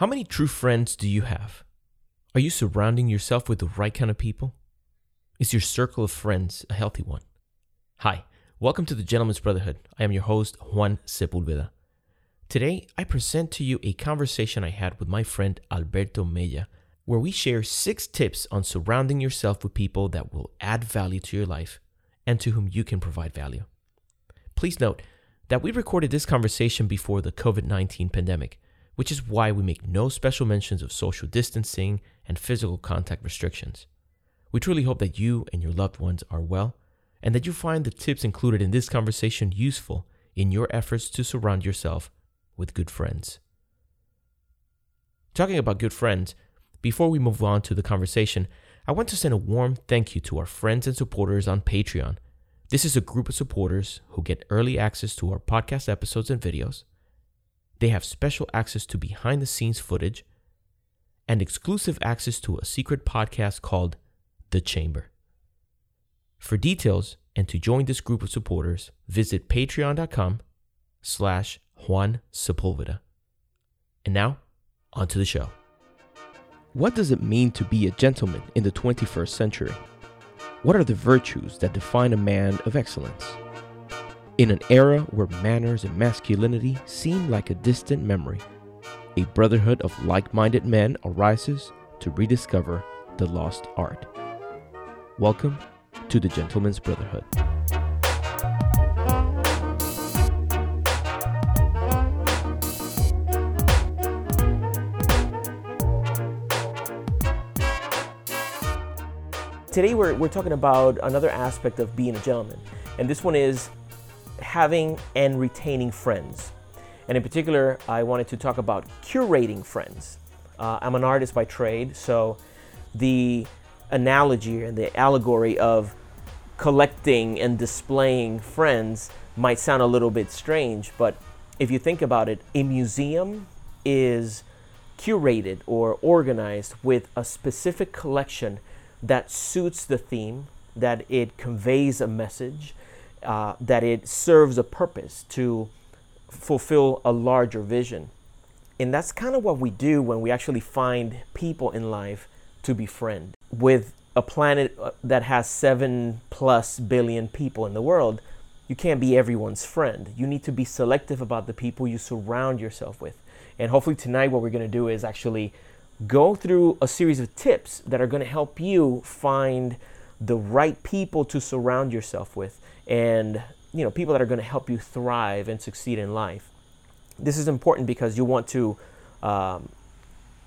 How many true friends do you have? Are you surrounding yourself with the right kind of people? Is your circle of friends a healthy one? Hi, welcome to the Gentleman's Brotherhood. I am your host, Juan Sepulveda. Today, I present to you a conversation I had with my friend Alberto Mella, where we share six tips on surrounding yourself with people that will add value to your life and to whom you can provide value. Please note that we recorded this conversation before the COVID 19 pandemic which is why we make no special mentions of social distancing and physical contact restrictions. We truly hope that you and your loved ones are well and that you find the tips included in this conversation useful in your efforts to surround yourself with good friends. Talking about good friends, before we move on to the conversation, I want to send a warm thank you to our friends and supporters on Patreon. This is a group of supporters who get early access to our podcast episodes and videos they have special access to behind the scenes footage and exclusive access to a secret podcast called The Chamber. For details and to join this group of supporters, visit patreon.com slash Juan Sepulveda. And now, on to the show. What does it mean to be a gentleman in the 21st century? What are the virtues that define a man of excellence? In an era where manners and masculinity seem like a distant memory, a brotherhood of like minded men arises to rediscover the lost art. Welcome to the Gentleman's Brotherhood. Today, we're, we're talking about another aspect of being a gentleman, and this one is having and retaining friends. And in particular, I wanted to talk about curating friends. Uh, I'm an artist by trade, so the analogy and the allegory of collecting and displaying friends might sound a little bit strange, but if you think about it, a museum is curated or organized with a specific collection that suits the theme, that it conveys a message, uh, that it serves a purpose to fulfill a larger vision. And that's kind of what we do when we actually find people in life to befriend. With a planet uh, that has seven plus billion people in the world, you can't be everyone's friend. You need to be selective about the people you surround yourself with. And hopefully, tonight, what we're going to do is actually go through a series of tips that are going to help you find the right people to surround yourself with and you know people that are going to help you thrive and succeed in life. This is important because you want to um,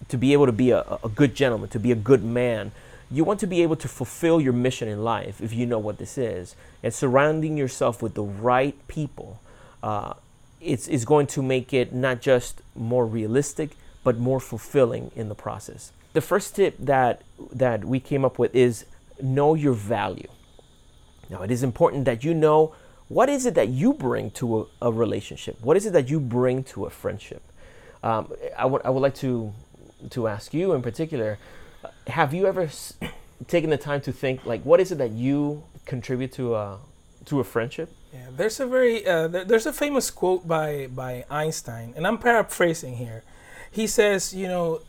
to be able to be a, a good gentleman to be a good man. You want to be able to fulfill your mission in life if you know what this is. And surrounding yourself with the right people uh, it's, it's going to make it not just more realistic but more fulfilling in the process. The first tip that that we came up with is know your value. Now, it is important that you know what is it that you bring to a, a relationship? What is it that you bring to a friendship? Um, I, w- I would like to, to ask you in particular have you ever s- taken the time to think, like, what is it that you contribute to a, to a friendship? Yeah, there's a very uh, there's a famous quote by by Einstein, and I'm paraphrasing here. He says, you know,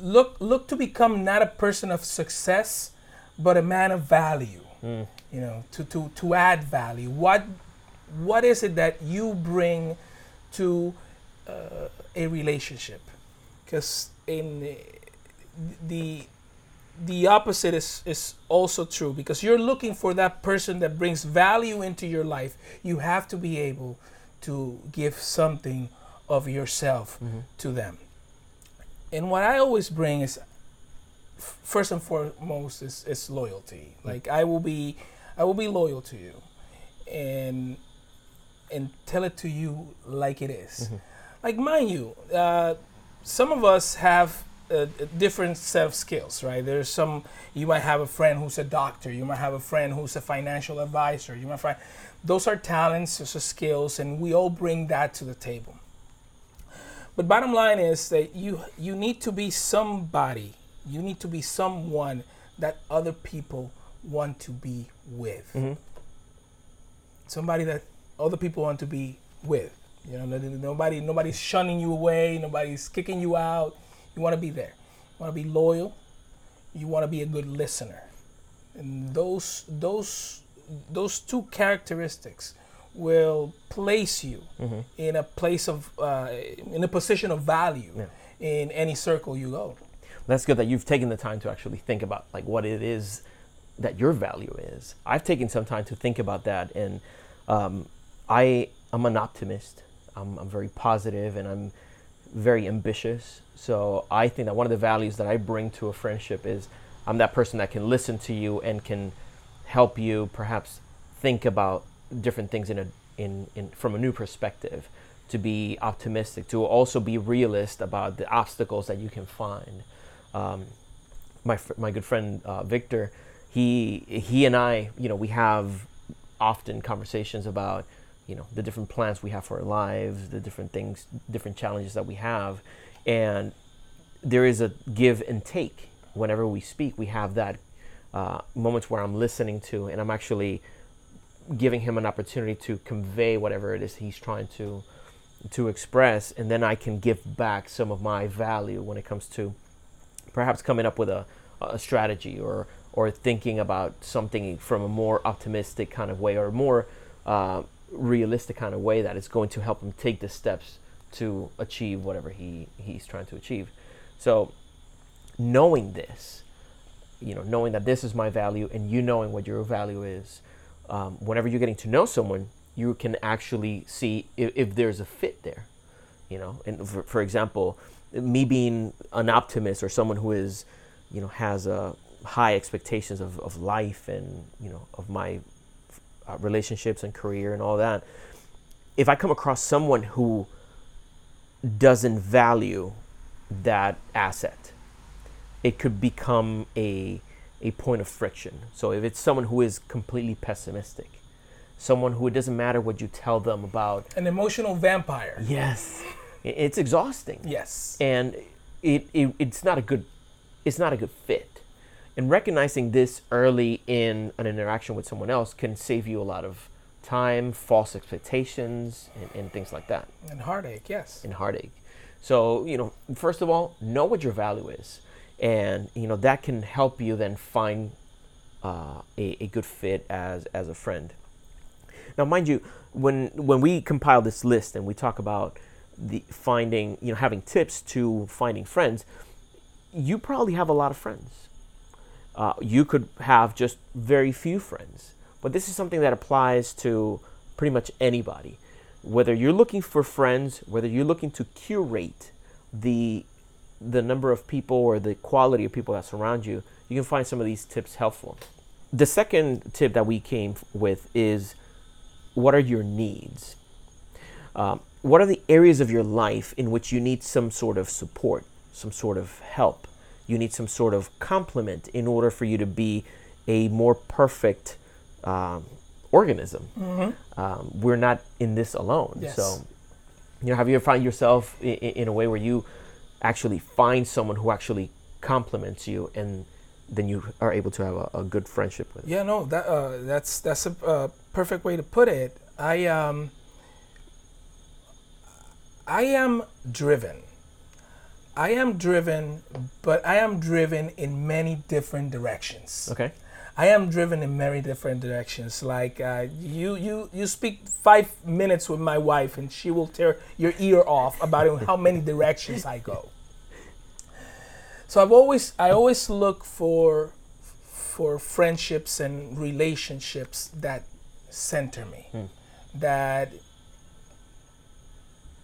look look to become not a person of success, but a man of value. Mm. You know, to, to, to add value. What what is it that you bring to uh, a relationship? Because in the, the the opposite is, is also true because you're looking for that person that brings value into your life. You have to be able to give something of yourself mm-hmm. to them. And what I always bring is first and foremost is, is loyalty. Mm-hmm. Like I will be I will be loyal to you and and tell it to you like it is. Mm-hmm. Like mind you, uh, some of us have a, a, different set of skills, right? There's some you might have a friend who's a doctor, you might have a friend who's a financial advisor, you might find those are talents, those are skills, and we all bring that to the table. But bottom line is that you you need to be somebody you need to be someone that other people want to be with. Mm-hmm. Somebody that other people want to be with. You know, nobody nobody's shunning you away, nobody's kicking you out. You want to be there. You want to be loyal. You want to be a good listener. And those those those two characteristics will place you mm-hmm. in a place of uh, in a position of value yeah. in any circle you go. That's good that you've taken the time to actually think about like what it is that your value is. I've taken some time to think about that, and um, I am an optimist. I'm, I'm very positive, and I'm very ambitious. So I think that one of the values that I bring to a friendship is I'm that person that can listen to you and can help you perhaps think about different things in a in, in from a new perspective to be optimistic to also be realist about the obstacles that you can find um, my my good friend uh, Victor he he and I you know we have often conversations about you know the different plans we have for our lives the different things different challenges that we have. And there is a give and take. Whenever we speak we have that uh, moments where I'm listening to and I'm actually giving him an opportunity to convey whatever it is he's trying to to express. And then I can give back some of my value when it comes to perhaps coming up with a, a strategy or or thinking about something from a more optimistic kind of way or more uh, realistic kind of way that is going to help him take the steps to achieve whatever he he's trying to achieve so knowing this you know knowing that this is my value and you knowing what your value is um, whenever you're getting to know someone, you can actually see if, if there's a fit there. You know, and for, for, example, me being an optimist or someone who is, you know, has a high expectations of, of life and you know of my uh, relationships and career and all that. If I come across someone who doesn't value that asset, it could become a a point of friction. So if it's someone who is completely pessimistic, someone who it doesn't matter what you tell them about an emotional vampire. Yes. It's exhausting. Yes. And it, it it's not a good it's not a good fit. And recognizing this early in an interaction with someone else can save you a lot of time, false expectations, and, and things like that. And heartache, yes. And heartache. So, you know, first of all, know what your value is and you know that can help you then find uh, a, a good fit as as a friend now mind you when when we compile this list and we talk about the finding you know having tips to finding friends you probably have a lot of friends uh, you could have just very few friends but this is something that applies to pretty much anybody whether you're looking for friends whether you're looking to curate the the number of people or the quality of people that surround you, you can find some of these tips helpful. The second tip that we came with is what are your needs? Um, what are the areas of your life in which you need some sort of support, some sort of help? You need some sort of complement in order for you to be a more perfect um, organism. Mm-hmm. Um, we're not in this alone. Yes. So, you know, have you ever found yourself in, in a way where you actually find someone who actually complements you and then you are able to have a, a good friendship with. Yeah, no, that uh, that's that's a uh, perfect way to put it. I um I am driven. I am driven, but I am driven in many different directions. Okay. I am driven in many different directions. Like uh, you, you, you speak five minutes with my wife, and she will tear your ear off about how many directions I go. So I've always, I always look for, for friendships and relationships that center me, hmm. that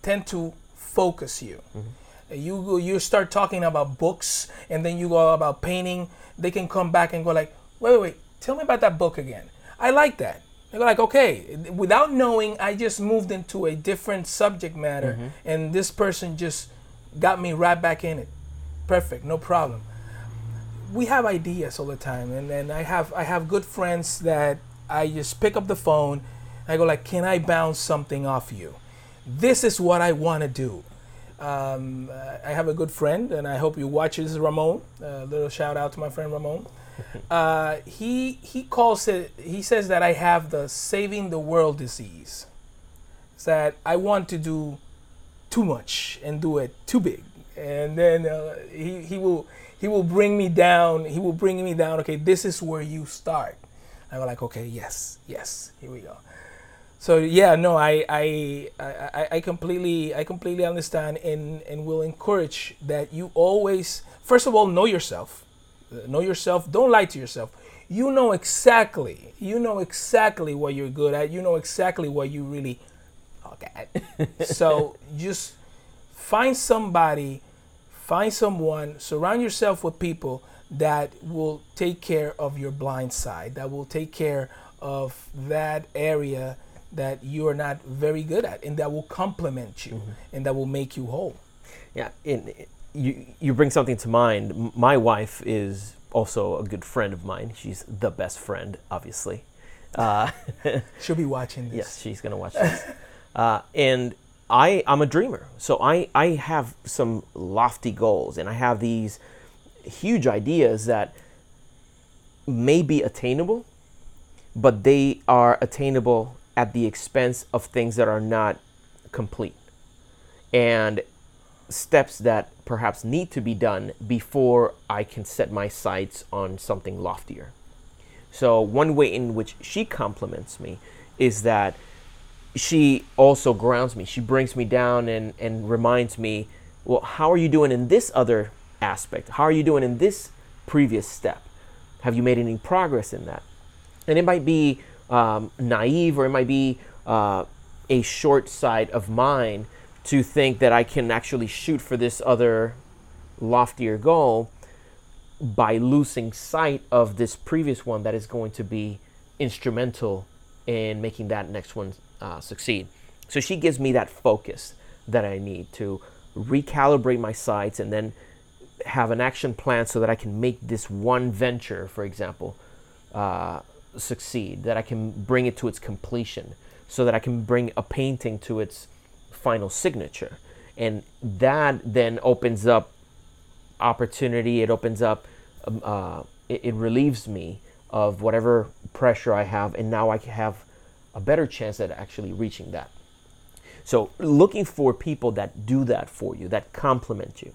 tend to focus you. Mm-hmm you you start talking about books and then you go about painting they can come back and go like wait, wait, wait. Tell me about that book again. I like that. They're like, okay, without knowing, I just moved into a different subject matter, mm-hmm. and this person just got me right back in it. Perfect, no problem. We have ideas all the time, and, and I have I have good friends that I just pick up the phone. I go like, can I bounce something off you? This is what I want to do. Um, I have a good friend, and I hope you watch this, Ramon. A little shout out to my friend Ramon. Uh, he he calls it. He says that I have the saving the world disease. is that I want to do too much and do it too big, and then uh, he he will he will bring me down. He will bring me down. Okay, this is where you start. I'm like, okay, yes, yes, here we go. So yeah, no, I I, I, I completely I completely understand and and will encourage that you always first of all know yourself, know yourself. Don't lie to yourself. You know exactly you know exactly what you're good at. You know exactly what you really okay. so just find somebody, find someone, surround yourself with people that will take care of your blind side, that will take care of that area that you are not very good at, and that will complement you, mm-hmm. and that will make you whole. Yeah, and you you bring something to mind. My wife is also a good friend of mine. She's the best friend, obviously. Uh, She'll be watching this. Yes, she's gonna watch this. uh, and I I'm a dreamer, so I I have some lofty goals, and I have these huge ideas that may be attainable, but they are attainable at the expense of things that are not complete and steps that perhaps need to be done before I can set my sights on something loftier. So, one way in which she complements me is that she also grounds me. She brings me down and, and reminds me, well, how are you doing in this other aspect? How are you doing in this previous step? Have you made any progress in that? And it might be um, naive or it might be uh, a short sight of mine to think that I can actually shoot for this other loftier goal by losing sight of this previous one that is going to be instrumental in making that next one uh, succeed. So she gives me that focus that I need to recalibrate my sights and then have an action plan so that I can make this one venture, for example, uh, succeed, that I can bring it to its completion, so that I can bring a painting to its final signature. And that then opens up opportunity, it opens up, um, uh, it, it relieves me of whatever pressure I have, and now I have a better chance at actually reaching that. So, looking for people that do that for you, that complement you,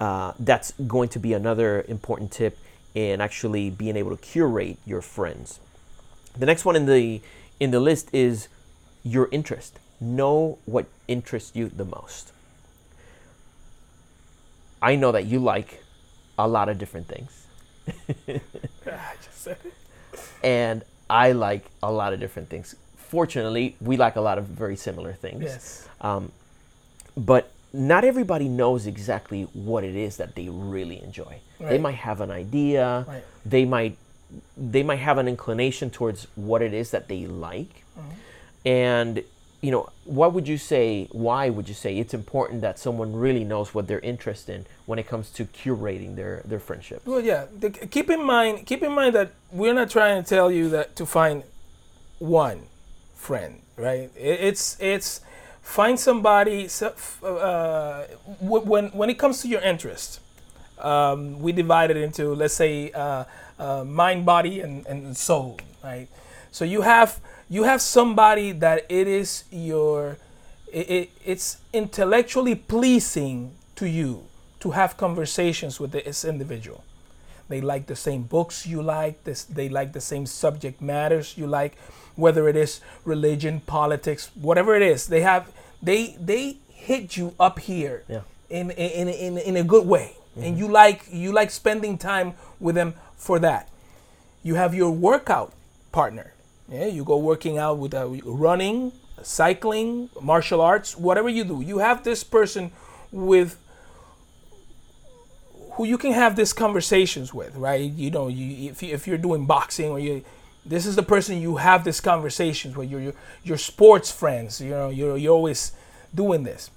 uh, that's going to be another important tip in actually being able to curate your friends. The next one in the in the list is your interest. Know what interests you the most. I know that you like a lot of different things. I just said it. and I like a lot of different things. Fortunately, we like a lot of very similar things. Yes. Um, but not everybody knows exactly what it is that they really enjoy. Right. They might have an idea. Right. They might they might have an inclination towards what it is that they like. Mm-hmm. And you know, what would you say? Why would you say it's important that someone really knows what they're interested in when it comes to curating their their friendships? Well, yeah. The, keep in mind, keep in mind that we're not trying to tell you that to find one friend, right? It, it's it's find somebody uh, when when it comes to your interest um, we divide it into let's say uh, uh, mind body and, and soul right? So you have you have somebody that it is your it, it, it's intellectually pleasing to you to have conversations with this individual they like the same books you like this they like the same subject matters you like whether it is religion, politics, whatever it is. They have they they hit you up here yeah. in, in in in a good way, mm-hmm. and you like you like spending time with them for that. You have your workout partner. Yeah, you go working out with uh, running, cycling, martial arts, whatever you do. You have this person with who you can have these conversations with, right? You know, you if, you, if you're doing boxing or you this is the person you have these conversations with. Your your, your sports friends. You know, you're you're always doing this.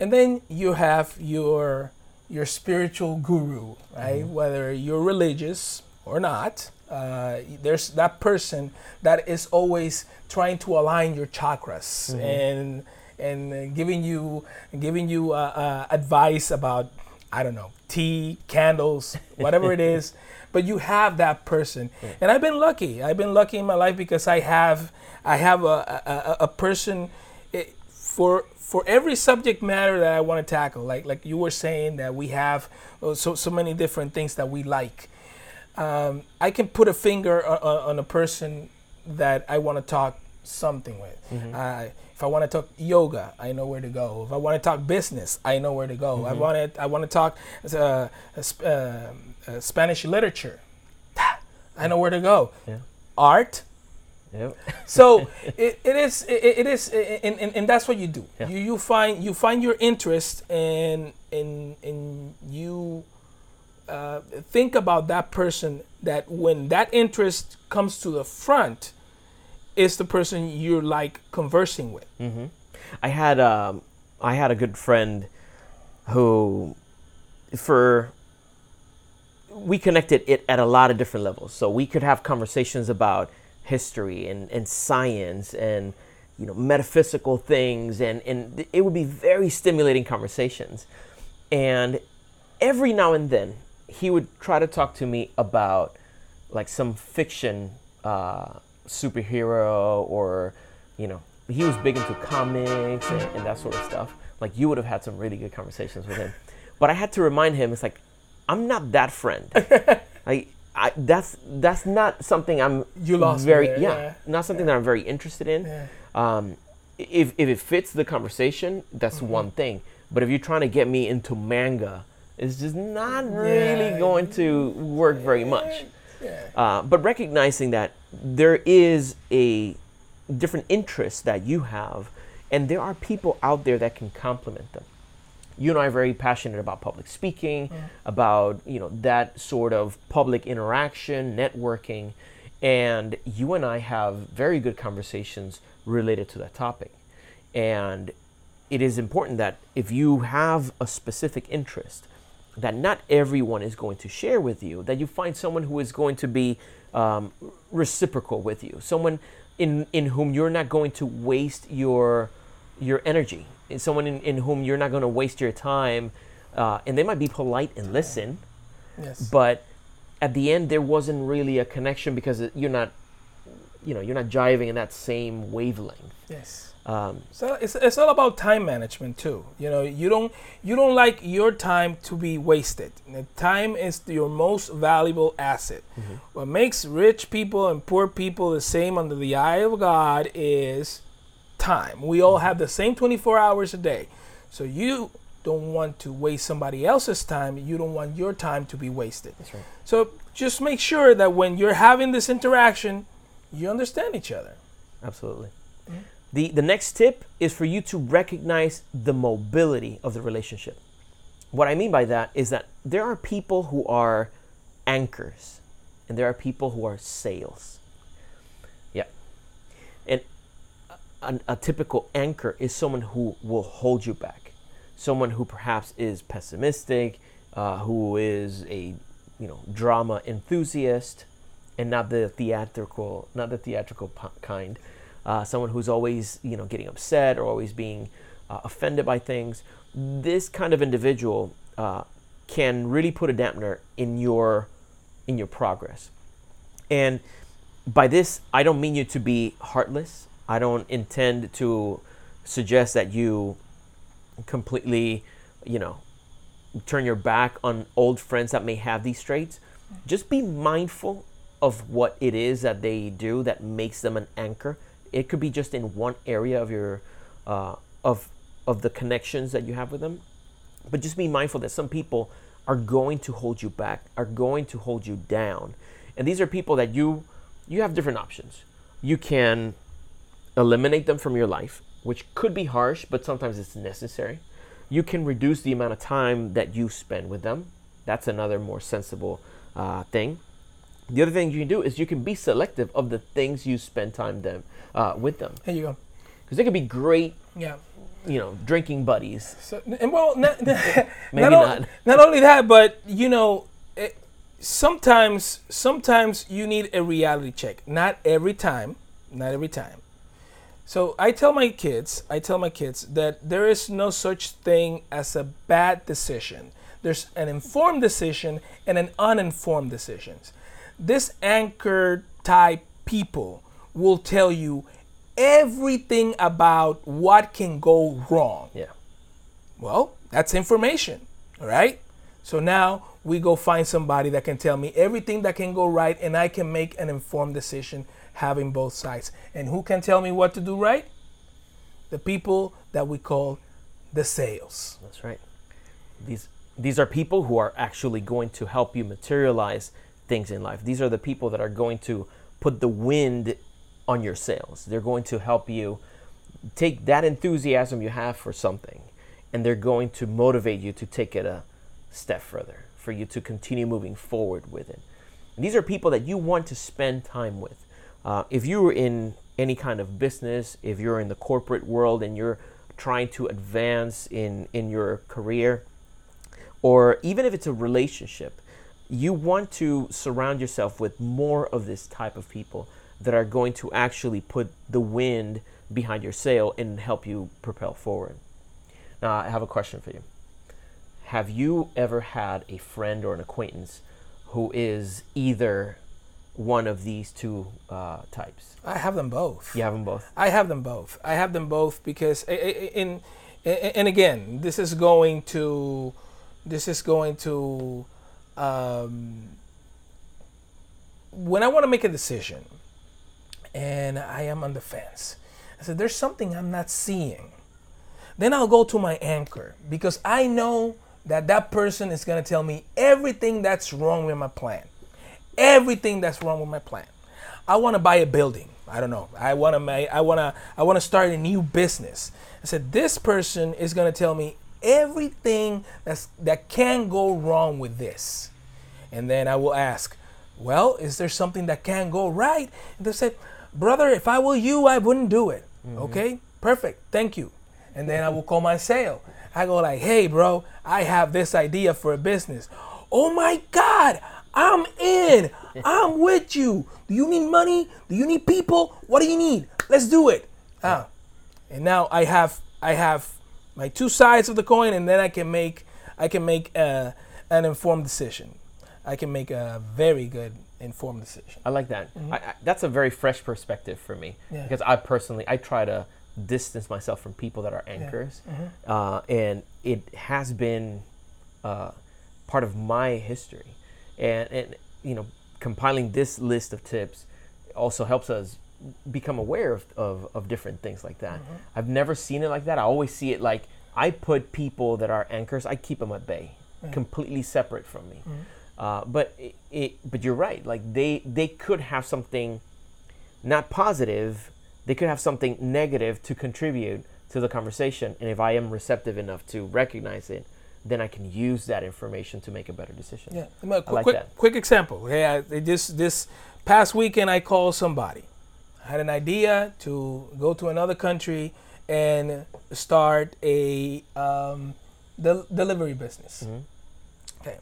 And then you have your your spiritual guru, right? Mm-hmm. Whether you're religious or not, uh, there's that person that is always trying to align your chakras mm-hmm. and and giving you giving you uh, uh, advice about I don't know, tea, candles, whatever it is. But you have that person, and I've been lucky. I've been lucky in my life because I have I have a a, a person eh, for for every subject matter that I want to tackle. Like like you were saying that we have uh, so so many different things that we like. Um, I can put a finger on, on a person that I want to talk something with. Mm-hmm. Uh, if I want to talk yoga, I know where to go. If I want to talk business, I know where to go. I Mm-hmm. want to I want to talk uh, uh, uh, uh, Spanish literature. I know where to go. Yeah. Art. Yep. So it, it is it, it is and, and, and that's what you do. Yeah. You you find you find your interest and and and you uh, think about that person that when that interest comes to the front is the person you're like conversing with. I had um, I had a good friend who, for we connected it at a lot of different levels. So we could have conversations about history and, and science and you know metaphysical things and, and it would be very stimulating conversations. And every now and then he would try to talk to me about like some fiction uh, superhero or you know he was big into comics and, and that sort of stuff. Like you would have had some really good conversations with him. But i had to remind him it's like i'm not that friend. Like I, that's that's not something i'm You lost very yeah, yeah. not something that i'm very interested in. Yeah. um, if, if it fits the conversation that's Mm-hmm. one thing. But if you're trying to get me into manga it's just not really going to work very much Yeah. uh, but recognizing that there is a different interest that you have, and there are people out there that can complement them. You and I are very passionate about public speaking, about you know that sort of public interaction, networking, and you and I have very good conversations related to that topic. And it is important that if you have a specific interest, that not everyone is going to share with you, that you find someone who is going to be um, reciprocal with you, someone in, in whom you're not going to waste your, your energy, and someone in, in whom you're not going to waste your time. Uh, and they might be polite and listen, Yes. but at the end, there wasn't really a connection because you're not, you know, you're not jiving in that same wavelength. yes. Um, So it's, it's all about time management too. You know, you don't you don't like your time to be wasted. Time is your most valuable asset. What makes rich people and poor people the same under the eye of God is time. We all have the same 24 hours a day. So you don't want to waste somebody else's time. You don't want your time to be wasted. that's right. So just make sure that when you're having this interaction, you understand each other. Absolutely. The, the next tip is for you to recognize the mobility of the relationship. What I mean by that is that there are people who are anchors and there are people who are sails. Yeah. And a, a typical anchor is someone who will hold you back, someone who perhaps is pessimistic, uh, who is a you know drama enthusiast, and not the theatrical, not the theatrical kind. Uh, someone who's always you know getting upset or always being uh, offended by things. This kind of individual uh, can really put a dampener in your in your progress. And by this, I don't mean you to be heartless. I don't intend to suggest that you completely, you know, turn your back on old friends that may have these traits. Just be mindful of what it is that they do that makes them an anchor. It could be just in one area of your uh, of of the connections that you have with them, but just be mindful that some people are going to hold you back, are going to hold you down, and these are people that you you have different options. You can eliminate them from your life, which could be harsh, but sometimes it's necessary. You can reduce the amount of time that you spend with them. That's another more sensible uh, thing. The other thing you can do is you can be selective of the things you spend time them uh, with them, Here you go. because they could be great, Yeah. you know, drinking buddies. So, and well, not, Maybe not, not. not only that, but you know, it, sometimes sometimes you need a reality check. Not every time. Not every time. So I tell my kids, I tell my kids that there is no such thing as a bad decision. there's an informed decision and an uninformed decisions. This anchor type people will tell you everything about what can go wrong. Yeah. Well, that's information, all right? So now we go find somebody that can tell me everything that can go right and I can make an informed decision having both sides. And who can tell me what to do right? The people that we call the sails. That's right. These these are people who are actually going to help you materialize things in life. These are the people that are going to put the wind on your sails. They're going to help you take that enthusiasm you have for something and they're going to motivate you to take it a step further, for you to continue moving forward with it. And these are people that you want to spend time with. Uh, if you're in any kind of business, if you're in the corporate world and you're trying to advance in, in your career, or even if it's a relationship, you want to surround yourself with more of this type of people that are going to actually put the wind behind your sail and help you propel forward. Now, I have a question for you. Have you ever had a friend or an acquaintance who is either one of these two uh, types? I have them both. You have them both. I have them both. I have them both because in, in and again, this is going to this is going to um, when I want to make a decision and I am on the fence. I said, there's something I'm not seeing. Then I'll go to my anchor because I know that that person is going to tell me everything that's wrong with my plan. Everything that's wrong with my plan. I want to buy a building. I don't know. I want to I want to I want to start a new business. I said this person is going to tell me everything that's that can go wrong with this. And then I will ask, "Well, is there something that can go right?" And they said, "Brother, if I were you, I wouldn't do it." Mm-hmm. Okay? Perfect. Thank you. And then I will call my sail. I go like, "Hey, bro, I have this idea for a business." "Oh my god, I'm in. I'm with you. Do you need money? Do you need people? What do you need? Let's do it." Ah. And now I have I have my two sides of the coin, and then I can make I can make uh, an informed decision. I can make a very good informed decision. I like that. Mm-hmm. I, I, that's a very fresh perspective for me yeah. because I personally I try to distance myself from people that are anchors, yeah. mm-hmm. uh, and it has been uh, part of my history, and and you know compiling this list of tips also helps us become aware of, of, of different things like that. Mm-hmm. I've never seen it like that. I always see it like I put people that are anchors, I keep them at bay, mm-hmm. completely separate from me. Mm-hmm. Uh, but it, it, but you're right. Like they they could have something not positive. They could have something negative to contribute to the conversation. And if I am receptive enough to recognize it, then I can use that information to make a better decision. Yeah. Quick, like quick, quick, example. Yeah. This this past weekend, I called somebody. Had an idea to go to another country and start a um, del- delivery business. Mm-hmm. Okay.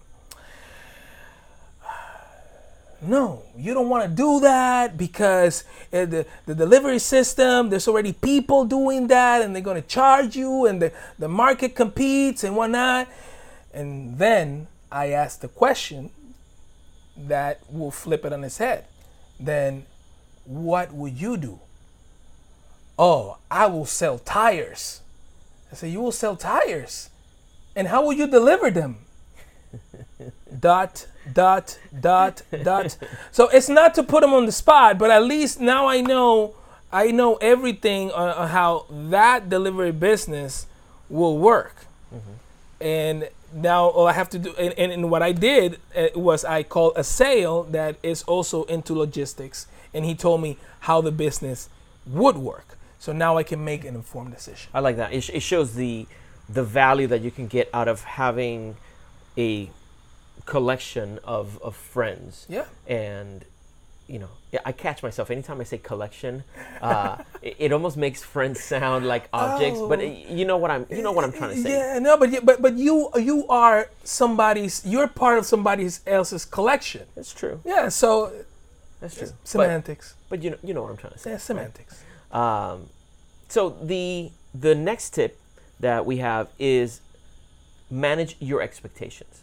No, you don't want to do that because uh, the, the delivery system, there's already people doing that and they're going to charge you and the, the market competes and whatnot. And then I asked the question that will flip it on its head. Then what would you do? Oh, I will sell tires. I said, You will sell tires? And how will you deliver them? dot, dot, dot, dot. So it's not to put them on the spot, but at least now I know I know everything on, on how that delivery business will work. Mm-hmm. And now all I have to do, and, and, and what I did uh, was I called a sail that is also into logistics and he told me how the business would work. So now I can make an informed decision. I like that. It, sh- it shows the the value that you can get out of having a collection of, of friends. Yeah. And you know, I catch myself anytime I say collection. Uh, it, it, almost makes friends sound like objects, oh. but it, you know what I'm you know what I'm trying to say. Yeah, no, but but but you you are somebody's you're part of somebody else's collection. That's true. Yeah, so that's true. Semantics. But, but, you know, you know what I'm trying to say. Yeah, semantics. Um, so the the next tip that we have is manage your expectations.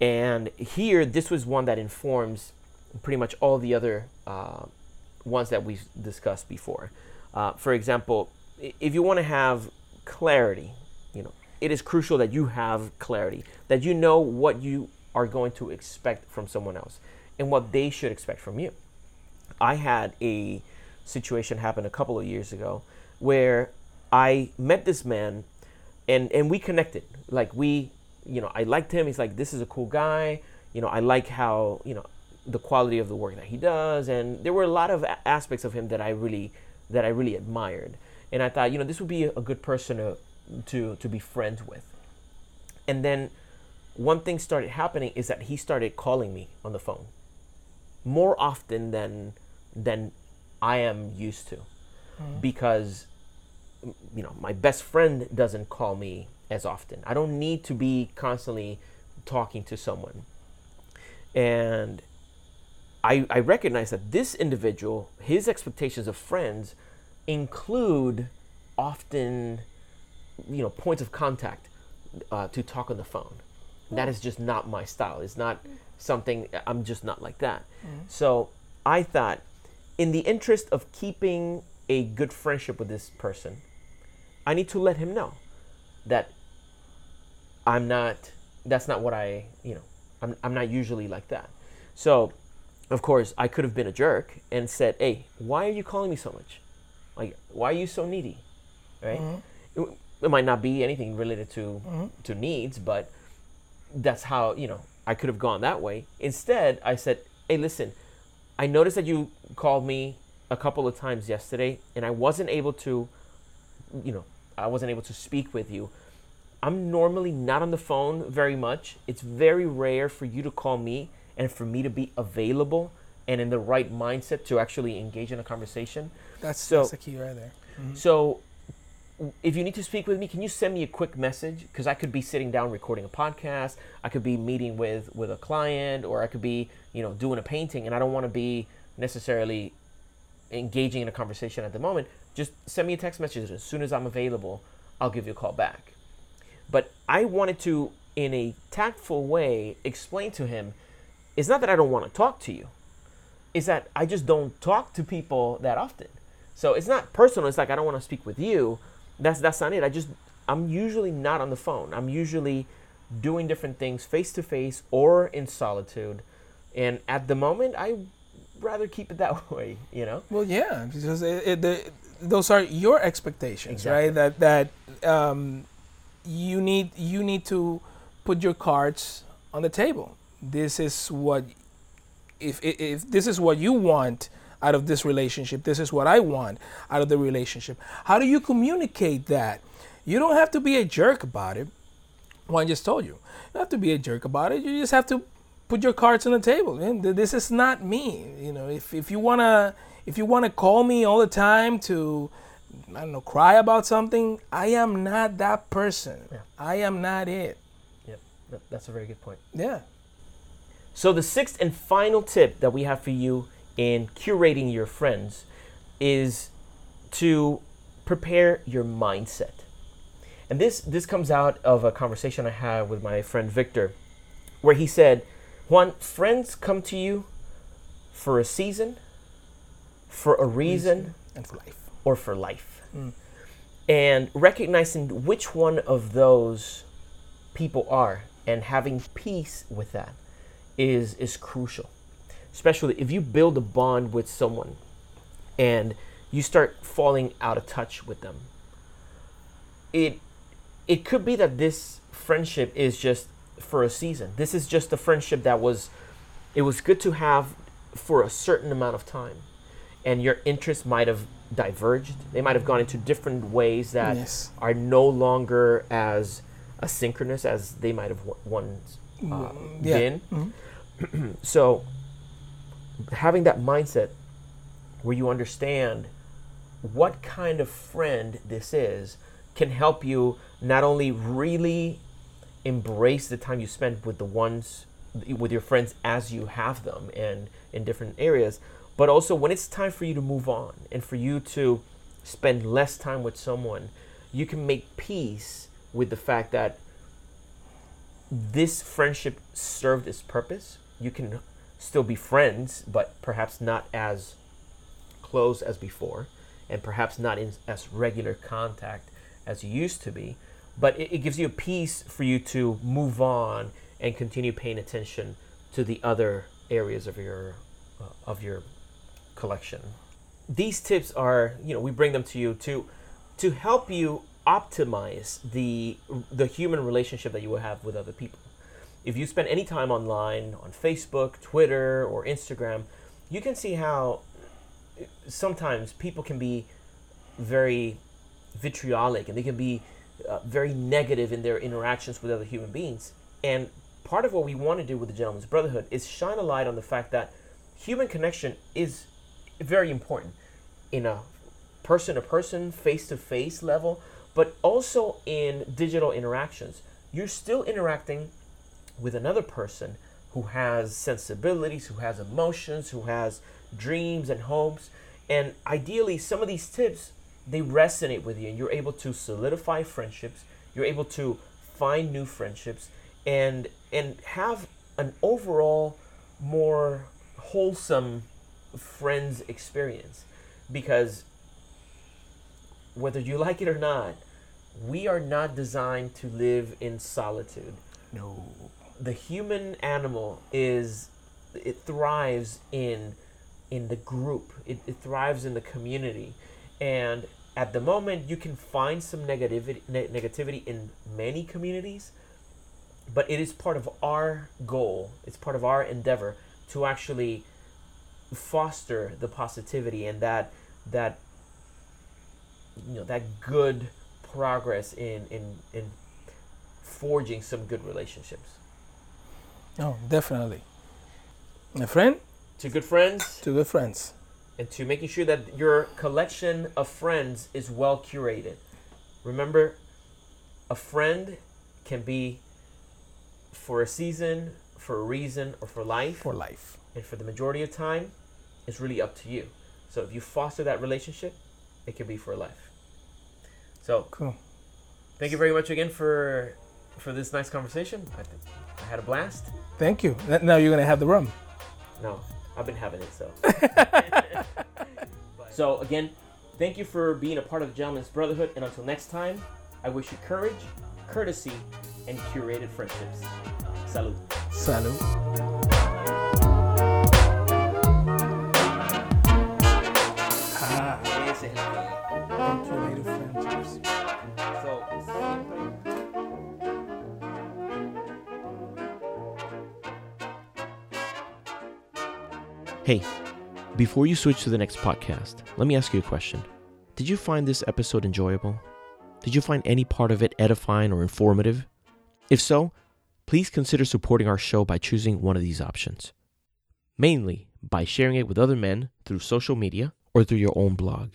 And here, this was one that informs pretty much all the other uh, ones that we've discussed before. Uh, for example, if you want to have clarity, you know, it is crucial that you have clarity, that you know what you are going to expect from someone else and what they should expect from you. I had a situation happen a couple of years ago where I met this man and and we connected. Like we, you know, I liked him. He's like this is a cool guy. You know, I like how, you know, the quality of the work that he does and there were a lot of aspects of him that I really that I really admired. And I thought, you know, this would be a good person to to to be friends with. And then one thing started happening is that he started calling me on the phone more often than than I am used to. Mm. because you know my best friend doesn't call me as often. I don't need to be constantly talking to someone. And i i recognize that this individual his expectations of friends include often you know points of contact uh, to talk on the phone. That is just not my style. It's not something i'm just not like that mm. so i thought in the interest of keeping a good friendship with this person, I need to let him know that I'm not, that's not what I, you know, I'm, I'm not usually like that. So, of course, I could have been a jerk and said, hey, why are you calling me so much? Like, why are you so needy? Right? Mm-hmm. It, it, might not be anything related to, mm-hmm. to needs, but that's how, you know, I could have gone that way. Instead, I said, hey, listen, I noticed that you called me a couple of times yesterday and I wasn't able to, you know, I wasn't able to speak with you. I'm normally not on the phone very much. It's very rare for you to call me and for me to be available and in the right mindset to actually engage in a conversation. That's, so, that's the key right there. Mm-hmm. So if you need to speak with me, can you send me a quick message? Because I could be sitting down recording a podcast, I could be meeting with with a client, or I could be you know doing a painting, and I don't want to be necessarily engaging in a conversation at the moment. Just send me a text message as soon as I'm available. I'll give you a call back. But I wanted to, in a tactful way, explain to him, it's not that I don't want to talk to you, it's that I just don't talk to people that often. So it's not personal. It's like I don't want to speak with you that's that's not it. I just I'm usually not on the phone. I'm usually doing different things face to face or in solitude. And at the moment, I rather keep it that way. You know. Well, yeah, because it, it, the, those are your expectations, exactly. right? That that um, you need you need to put your cards on the table. This is what if if this is what you want out of this relationship. This is what I want out of the relationship. How do you communicate that? You don't have to be a jerk about it. Well, I just told you. You don't have to be a jerk about it. You just have to put your cards on the table. This is not me. You know, if, if you wanna if you wanna call me all the time to I don't know, cry about something, I am not that person. Yeah. I am not it. Yep, that's a very good point. Yeah. So the sixth and final tip that we have for you in curating your friends is to prepare your mindset. And this this comes out of a conversation I had with my friend Victor where he said, "Juan, friends come to you for a season, for a reason, and for life. Or for life." Mm. And recognizing which one of those people are and having peace with that is is crucial especially if you build a bond with someone and you start falling out of touch with them it it could be that this friendship is just for a season this is just a friendship that was it was good to have for a certain amount of time and your interests might have diverged they might have gone into different ways that yes. are no longer as asynchronous as they might have once uh, yeah. been mm-hmm. so having that mindset where you understand what kind of friend this is can help you not only really embrace the time you spend with the ones with your friends as you have them and in different areas but also when it's time for you to move on and for you to spend less time with someone you can make peace with the fact that this friendship served its purpose. You can still be friends, but perhaps not as close as before, and perhaps not in as regular contact as you used to be. But it, it gives you a peace for you to move on and continue paying attention to the other areas of your uh, of your collection. These tips are, you know, we bring them to you to to help you optimize the the human relationship that you will have with other people. If you spend any time online on Facebook, Twitter, or Instagram, you can see how sometimes people can be very vitriolic and they can be uh, very negative in their interactions with other human beings. And part of what we want to do with the Gentleman's Brotherhood is shine a light on the fact that human connection is very important in a person to person, face to face level, but also in digital interactions. You're still interacting with another person who has sensibilities, who has emotions, who has dreams and hopes. And ideally, some of these tips they resonate with you, and you're able to solidify friendships. You're able to find new friendships, and and have an overall more wholesome friends experience because whether you like it or not we are not designed to live in solitude No. The human animal is it thrives in in the group. It, it thrives in the community. And at the moment you can find some negativity ne- negativity in many communities but it is part of our goal. It's part of our endeavor to actually foster the positivity and that that you know that good progress in in in forging some good relationships Oh, definitely. A friend, to good friends to good friends. and to making sure that your collection of friends is well curated. Remember, a friend can be for a season, for a reason, or for life. For life. and for the majority of time, it's really up to you. So if you foster that relationship, it can be for life. So Cool. thank you very much again for for this nice conversation. I, think I had a blast. Thank you. Now you're gonna have the rum. No, I've been having it so. so again, thank you for being a part of the Gentleman's Brotherhood, and until next time, I wish you courage, courtesy, and curated friendships. Salud. Salud. Hey, before you switch to the next podcast, let me ask you a question. Did you find this episode enjoyable? Did you find any part of it edifying or informative? If so, please consider supporting our show by choosing one of these options. Mainly by sharing it with other men through social media or through your own blog.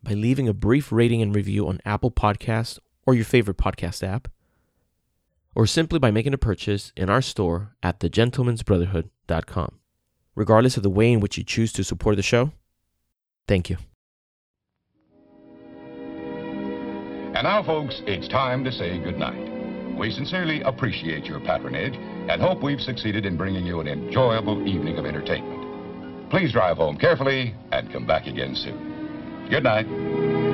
By leaving a brief rating and review on Apple Podcasts or your favorite podcast app. Or simply by making a purchase in our store at thegentleman'sbrotherhood.com. Regardless of the way in which you choose to support the show, thank you. And now, folks, it's time to say goodnight. We sincerely appreciate your patronage and hope we've succeeded in bringing you an enjoyable evening of entertainment. Please drive home carefully and come back again soon. Good night.